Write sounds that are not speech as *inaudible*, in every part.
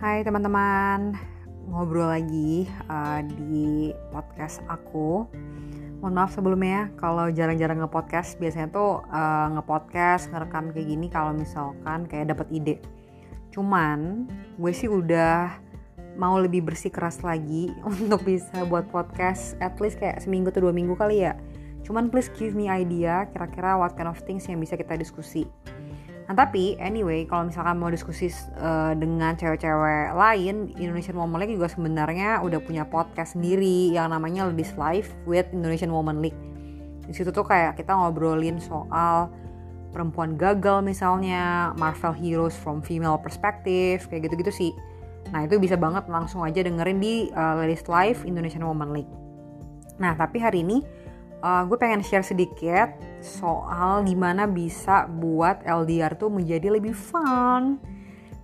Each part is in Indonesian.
Hai teman-teman, ngobrol lagi uh, di podcast aku. Mohon maaf sebelumnya kalau jarang-jarang nge-podcast, biasanya tuh uh, nge-podcast, ngerekam kayak gini kalau misalkan kayak dapat ide. Cuman gue sih udah mau lebih bersih keras lagi *laughs* untuk bisa buat podcast at least kayak seminggu atau dua minggu kali ya. Cuman please give me idea kira-kira what kind of things yang bisa kita diskusi. Nah tapi anyway kalau misalkan mau diskusi uh, dengan cewek-cewek lain Indonesian Woman League juga sebenarnya udah punya podcast sendiri yang namanya Ladies Life with Indonesian Woman League. Di situ tuh kayak kita ngobrolin soal perempuan gagal misalnya, Marvel Heroes from female perspective kayak gitu-gitu sih. Nah itu bisa banget langsung aja dengerin di uh, Ladies Life Indonesian Woman League. Nah tapi hari ini uh, gue pengen share sedikit soal gimana bisa buat LDR tuh menjadi lebih fun.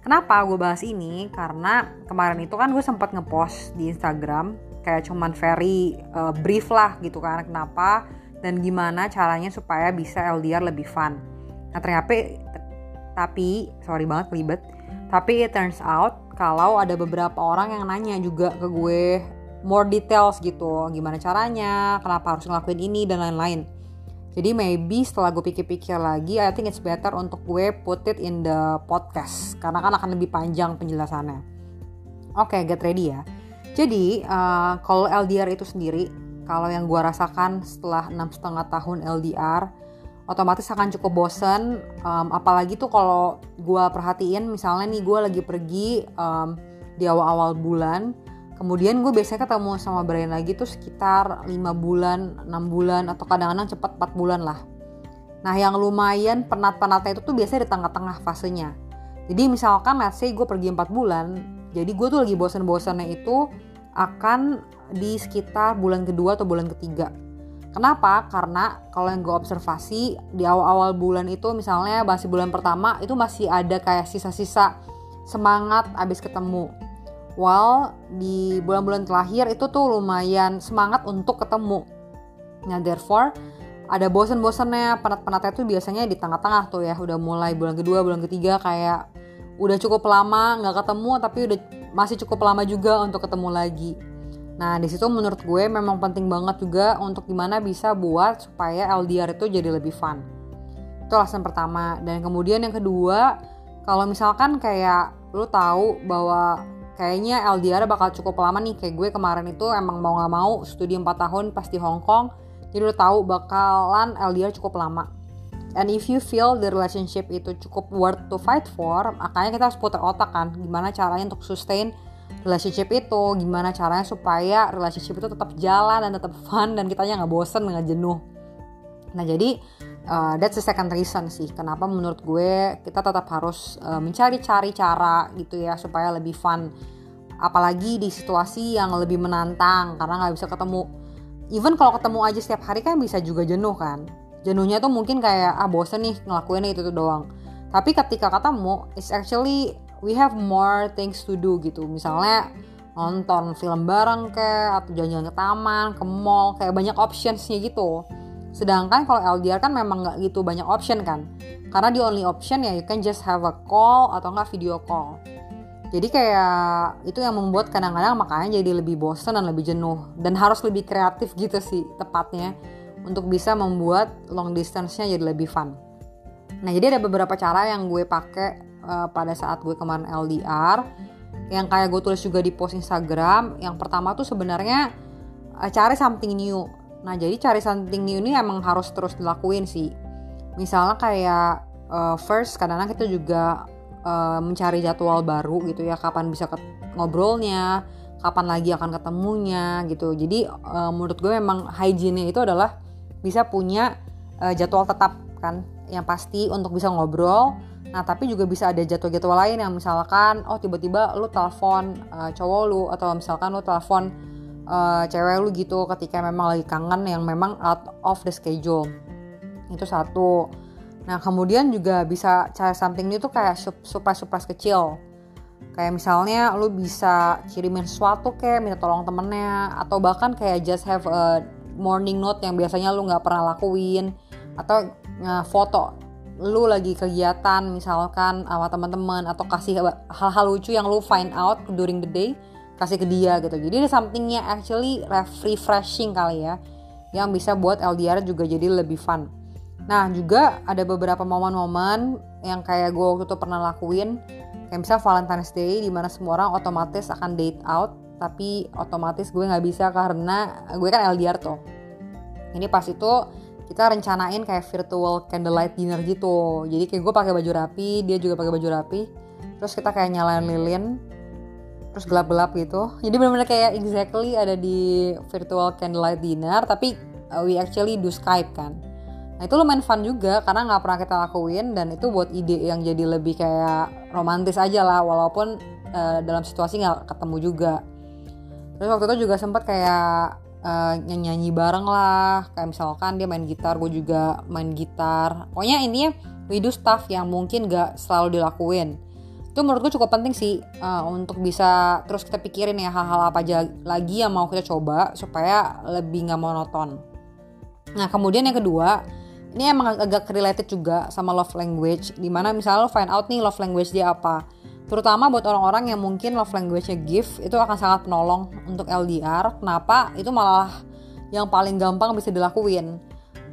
Kenapa gue bahas ini? Karena kemarin itu kan gue sempat ngepost di Instagram kayak cuman very uh, brief lah gitu kan kenapa dan gimana caranya supaya bisa LDR lebih fun. Nah ternyata tapi sorry banget kelibet. Tapi it turns out kalau ada beberapa orang yang nanya juga ke gue more details gitu. Gimana caranya kenapa harus ngelakuin ini dan lain-lain. Jadi maybe setelah gue pikir-pikir lagi I think it's better untuk gue put it in the podcast. Karena kan akan lebih panjang penjelasannya. Oke okay, get ready ya. Jadi uh, kalau LDR itu sendiri kalau yang gue rasakan setelah enam setengah tahun LDR otomatis akan cukup bosen. Um, apalagi tuh kalau gue perhatiin misalnya nih gue lagi pergi um, di awal-awal bulan Kemudian gue biasanya ketemu sama Brian lagi tuh sekitar 5 bulan, 6 bulan atau kadang-kadang cepat 4 bulan lah. Nah yang lumayan penat-penatnya itu tuh biasanya di tengah-tengah fasenya. Jadi misalkan let's say gue pergi 4 bulan, jadi gue tuh lagi bosan-bosannya itu akan di sekitar bulan kedua atau bulan ketiga. Kenapa? Karena kalau yang gue observasi di awal-awal bulan itu misalnya masih bulan pertama itu masih ada kayak sisa-sisa semangat abis ketemu Well, di bulan-bulan terakhir itu tuh lumayan semangat untuk ketemu. Nah, therefore, ada bosen-bosennya, penat-penatnya tuh biasanya di tengah-tengah tuh ya. Udah mulai bulan kedua, bulan ketiga kayak udah cukup lama nggak ketemu tapi udah masih cukup lama juga untuk ketemu lagi. Nah, di situ menurut gue memang penting banget juga untuk gimana bisa buat supaya LDR itu jadi lebih fun. Itu alasan pertama. Dan kemudian yang kedua, kalau misalkan kayak lu tahu bahwa kayaknya LDR bakal cukup lama nih. Kayak gue kemarin itu emang mau nggak mau studi 4 tahun pas di Hong Kong. Jadi udah tahu bakalan LDR cukup lama. And if you feel the relationship itu cukup worth to fight for makanya kita harus putar otak kan. Gimana caranya untuk sustain relationship itu? Gimana caranya supaya relationship itu tetap jalan dan tetap fun dan kitanya nggak bosen nggak jenuh. Nah jadi uh, that's the second reason sih kenapa menurut gue kita tetap harus uh, mencari-cari cara gitu ya supaya lebih fun. Apalagi di situasi yang lebih menantang karena nggak bisa ketemu. Even kalau ketemu aja setiap hari kan bisa juga jenuh kan. Jenuhnya tuh mungkin kayak ah bosen nih ngelakuin itu tuh doang. Tapi ketika ketemu it's actually we have more things to do gitu. Misalnya nonton film bareng kayak atau jalan-jalan ke taman ke mall kayak banyak optionsnya gitu Sedangkan kalau LDR kan memang nggak gitu banyak option kan. Karena di only option ya you can just have a call atau nggak video call. Jadi kayak itu yang membuat kadang-kadang makanya jadi lebih bosan dan lebih jenuh dan harus lebih kreatif gitu sih tepatnya untuk bisa membuat long distance-nya jadi lebih fun. Nah jadi ada beberapa cara yang gue pakai uh, pada saat gue kemarin LDR yang kayak gue tulis juga di post Instagram. Yang pertama tuh sebenarnya uh, cari something new Nah jadi cari something new ini emang harus terus dilakuin sih. Misalnya kayak uh, first kadang-kadang kita juga uh, mencari jadwal baru gitu ya kapan bisa ngobrolnya, kapan lagi akan ketemunya gitu. Jadi uh, menurut gue memang hygiene itu adalah bisa punya uh, jadwal tetap kan yang pasti untuk bisa ngobrol. Nah tapi juga bisa ada jadwal-jadwal lain yang misalkan oh tiba-tiba lu telepon uh, cowok lu atau misalkan lu telepon uh, cewek lu gitu ketika memang lagi kangen yang memang out of the schedule. Itu satu. Nah kemudian juga bisa cari something new tuh kayak surprise-surprise kecil. Kayak misalnya lu bisa kirimin sesuatu kayak minta tolong temennya atau bahkan kayak just have a morning note yang biasanya lu nggak pernah lakuin atau uh, foto lu lagi kegiatan misalkan sama teman-teman atau kasih hal-hal lucu yang lu find out during the day kasih ke dia gitu. Jadi ini somethingnya actually refreshing kali ya yang bisa buat LDR juga jadi lebih fun. Nah juga ada beberapa momen-momen yang kayak gue waktu itu pernah lakuin kayak misalnya Valentine's Day di mana semua orang otomatis akan date out tapi otomatis gue nggak bisa karena gue kan LDR tuh. Ini pas itu kita rencanain kayak virtual candlelight dinner gitu. Jadi kayak gue pakai baju rapi dia juga pakai baju rapi. Terus kita kayak nyalain lilin terus gelap-gelap gitu. Jadi benar-benar kayak exactly ada di virtual candlelight dinner tapi uh, we actually do Skype kan. Nah itu lumayan fun juga karena nggak pernah kita lakuin dan itu buat ide yang jadi lebih kayak romantis aja lah walaupun uh, dalam situasi nggak ketemu juga. Terus waktu itu juga sempat kayak uh, nyanyi bareng lah. Kayak misalkan dia main gitar gue juga main gitar. Pokoknya intinya we do stuff yang mungkin gak selalu dilakuin itu menurut gue cukup penting sih uh, untuk bisa terus kita pikirin ya hal-hal apa aja lagi yang mau kita coba supaya lebih nggak monoton. Nah kemudian yang kedua ini emang agak related juga sama love language di mana misalnya lo find out nih love language dia apa. Terutama buat orang-orang yang mungkin love language-nya gift itu akan sangat menolong untuk LDR kenapa? Itu malah yang paling gampang bisa dilakuin.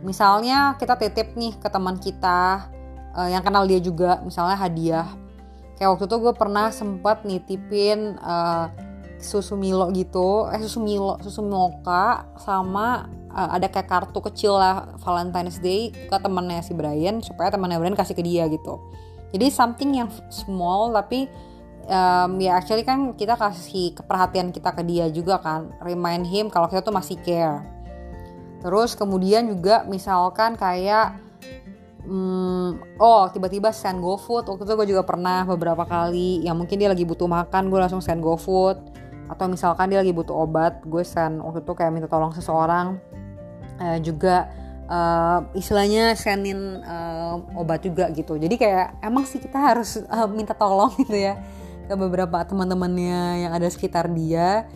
Misalnya kita titip nih ke teman kita uh, yang kenal dia juga misalnya hadiah kayak waktu itu gue pernah sempat nitipin uh, susu Milo gitu eh susu Milo susu mocha sama uh, ada kayak kartu kecil lah Valentine's Day ke temannya si Brian supaya temannya Brian kasih ke dia gitu. Jadi something yang small tapi um, ya actually kan kita kasih keperhatian kita ke dia juga kan remind him kalau kita tuh masih care. Terus kemudian juga misalkan kayak um, oh tiba-tiba send GoFood. Waktu itu gue juga pernah beberapa kali. Yang mungkin dia lagi butuh makan gue langsung send GoFood. Atau misalkan dia lagi butuh obat gue send waktu itu kayak minta tolong seseorang. Uh, juga uh, istilahnya sendin uh, obat juga gitu. Jadi kayak emang sih kita harus minta tolong gitu ya ke beberapa teman-temannya yang ada sekitar dia.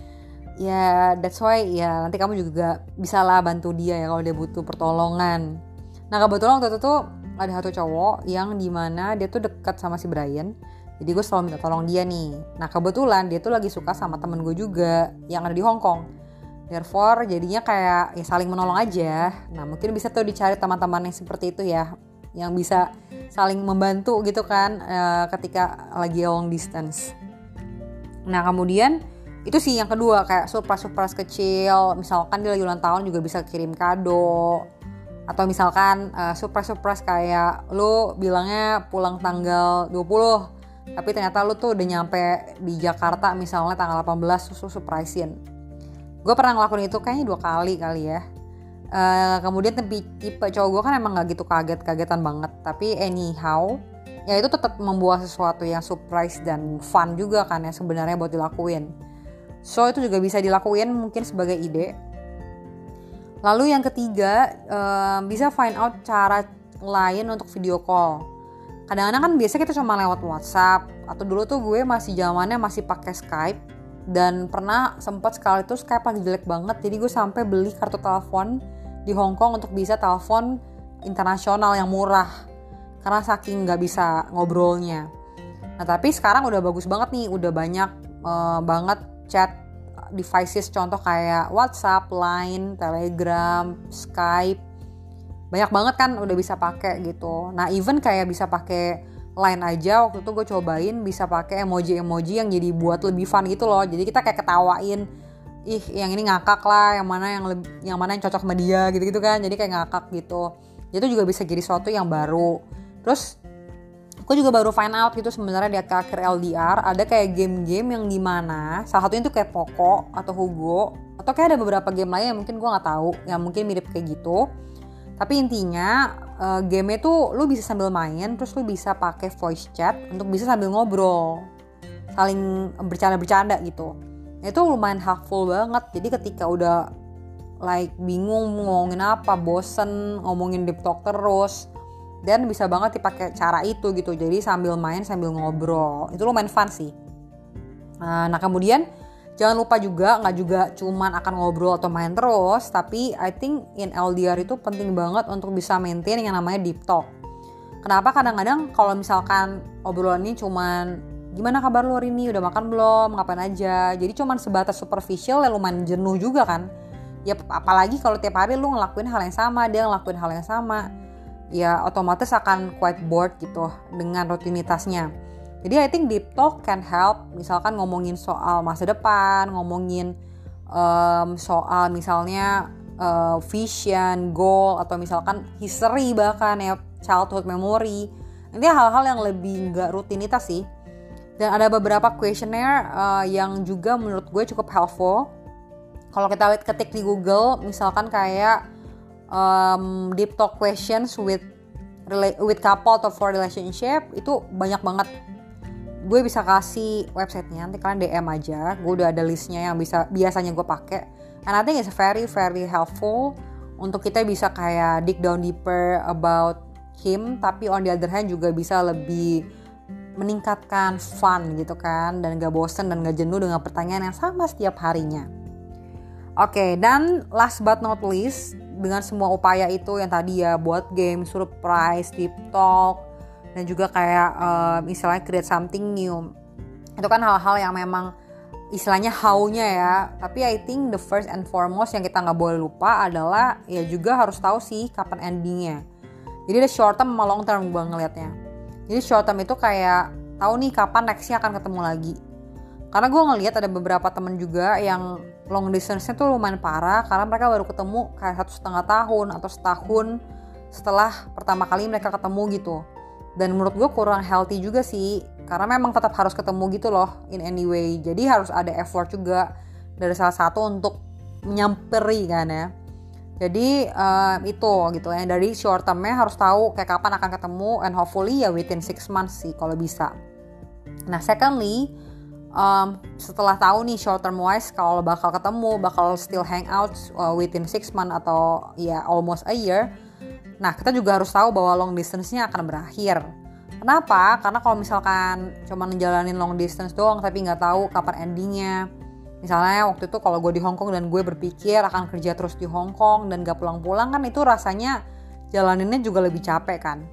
Ya that's why ya nanti kamu juga bisa lah bantu dia ya kalau dia butuh pertolongan nah kebetulan waktu itu tuh ada satu cowok yang di mana dia tuh dekat sama si Brian jadi gue selalu minta tolong dia nih nah kebetulan dia tuh lagi suka sama temen gue juga yang ada di Hong Kong Therefore jadinya kayak ya saling menolong aja. Nah mungkin bisa tuh dicari teman-teman yang seperti itu ya, yang bisa saling membantu gitu kan uh, ketika lagi long distance. Nah kemudian itu sih yang kedua kayak surprise-surprise kecil. Misalkan dia lagi ulang tahun juga bisa kirim kado. Atau misalkan uh, surprise-surprise kayak lo bilangnya pulang tanggal 20 tapi ternyata lu tuh udah nyampe di Jakarta misalnya tanggal 18 susu surprisein. Gue pernah ngelakuin itu kayaknya dua kali kali ya. Uh, kemudian tipe, tipe cowok gue kan emang gak gitu kaget-kagetan banget tapi anyhow ya itu tetap membuat sesuatu yang surprise dan fun juga kan ya sebenarnya buat dilakuin. So itu juga bisa dilakuin mungkin sebagai ide lalu yang ketiga uh, bisa find out cara lain untuk video call. Kadang-kadang kan biasa kita cuma lewat WhatsApp atau dulu tuh gue masih zamannya masih pakai Skype dan pernah sempat sekali itu Skype lagi jelek banget jadi gue sampai beli kartu telepon di Hong Kong untuk bisa telepon internasional yang murah karena saking nggak bisa ngobrolnya. Nah tapi sekarang udah bagus banget nih udah banyak uh, banget chat devices contoh kayak WhatsApp, Line, Telegram, Skype banyak banget kan udah bisa pakai gitu. Nah even kayak bisa pakai lain aja waktu itu gue cobain bisa pakai emoji-emoji yang jadi buat lebih fun gitu loh. Jadi kita kayak ketawain ih yang ini ngakak lah yang mana yang lebih, yang mana yang cocok sama dia gitu gitu kan. Jadi kayak ngakak gitu. Itu juga bisa jadi sesuatu yang baru. Terus gue juga baru find out gitu sebenarnya di akhir LDR ada kayak game-game yang di mana salah satunya itu kayak Poco atau Hugo atau kayak ada beberapa game lain yang mungkin gue nggak tahu yang mungkin mirip kayak gitu. Tapi intinya uh, game itu lu bisa sambil main terus lu bisa pakai voice chat untuk bisa sambil ngobrol saling bercanda-bercanda gitu. Itu lumayan helpful banget. Jadi ketika udah like bingung ngomongin apa bosen ngomongin deep talk terus dan bisa banget dipakai cara itu gitu. Jadi sambil main sambil ngobrol. Itu lumayan fun sih. Nah, nah kemudian Jangan lupa juga nggak juga cuman akan ngobrol atau main terus, tapi I think in LDR itu penting banget untuk bisa maintain yang namanya deep talk. kenapa? Kadang-kadang kalau misalkan obrolan ini cuman gimana kabar lu hari ini? Udah makan belum? Ngapain aja? Jadi cuman sebatas superficial ya lumayan jenuh juga kan. Ya apalagi kalau tiap hari lu ngelakuin hal yang sama dia ngelakuin hal yang sama ya otomatis akan quite bored gitu dengan rutinitasnya. Jadi I think deep talk can help. Misalkan ngomongin soal masa depan ngomongin um, soal misalnya uh, vision goal atau misalkan history bahkan ya childhood memory. Nanti hal-hal yang lebih nggak rutinitas sih. Dan ada beberapa questionnaire uh, yang juga menurut gue cukup helpful. Kalau kita ketik di Google misalkan kayak um, deep talk questions with with couple atau for relationship itu banyak banget. Gue bisa kasih websitenya nanti kalian DM aja. Gue udah ada listnya yang bisa biasanya gue pakai. And I think it's very very helpful untuk kita bisa kayak dig down deeper about him tapi on the other hand juga bisa lebih meningkatkan fun gitu kan dan gak bosen dan gak jenuh dengan pertanyaan yang sama setiap harinya. Oke, okay, dan last but not least, dengan semua upaya itu yang tadi ya buat game, surprise, deep talk, dan juga kayak um, istilahnya create something new. Itu kan hal-hal yang memang istilahnya how-nya ya. Tapi I think the first and foremost yang kita nggak boleh lupa adalah ya juga harus tahu sih kapan endingnya. Jadi ada short term sama long term gue ngelihatnya jadi short term itu kayak tahu nih kapan nextnya akan ketemu lagi karena gue ngelihat ada beberapa temen juga yang long distance-nya tuh lumayan parah karena mereka baru ketemu kayak satu setengah tahun atau setahun setelah pertama kali mereka ketemu gitu. Dan menurut gue kurang healthy juga sih karena memang tetap harus ketemu gitu loh in any way. Jadi harus ada effort juga dari salah satu untuk menyamperi kan ya. Jadi um, itu gitu. Ya dari short termnya harus tahu kayak kapan akan ketemu and hopefully ya within six months sih kalau bisa. Nah secondly um, setelah tahu nih short term wise kalau bakal ketemu bakal still hang out uh, within six months atau ya almost a year. Nah kita juga harus tahu bahwa long distance-nya akan berakhir. Kenapa? Karena kalau misalkan cuma ngejalanin long distance doang tapi nggak tahu kapan endingnya, Misalnya waktu itu kalau gue di Hong Kong dan gue berpikir akan kerja terus di Hong Kong dan gak pulang-pulang kan itu rasanya jalaninnya juga lebih capek kan.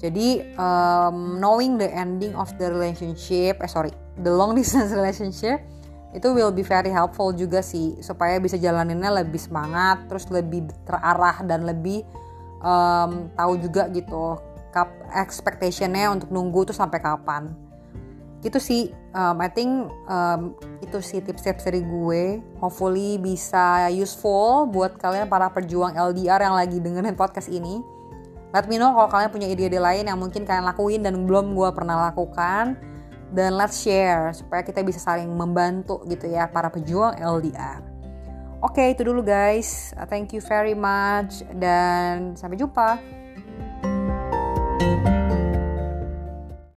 Jadi um, knowing the ending of the relationship, eh sorry, the long *laughs* distance relationship itu will be very helpful juga sih supaya bisa jalaninnya lebih semangat, terus lebih terarah dan lebih um, tahu juga gitu kap expectationnya untuk nunggu tuh sampai kapan. Gitu sih um, I think um, itu sih tips-tips dari gue. Hopefully bisa useful buat kalian para pejuang LDR yang lagi dengerin podcast ini. Let me know kalau kalian punya ide-ide lain yang mungkin kalian lakuin dan belum gue pernah lakukan dan let's share supaya kita bisa saling membantu gitu ya para pejuang LDR oke okay, itu dulu guys. Thank you very much dan sampai jumpa. thank you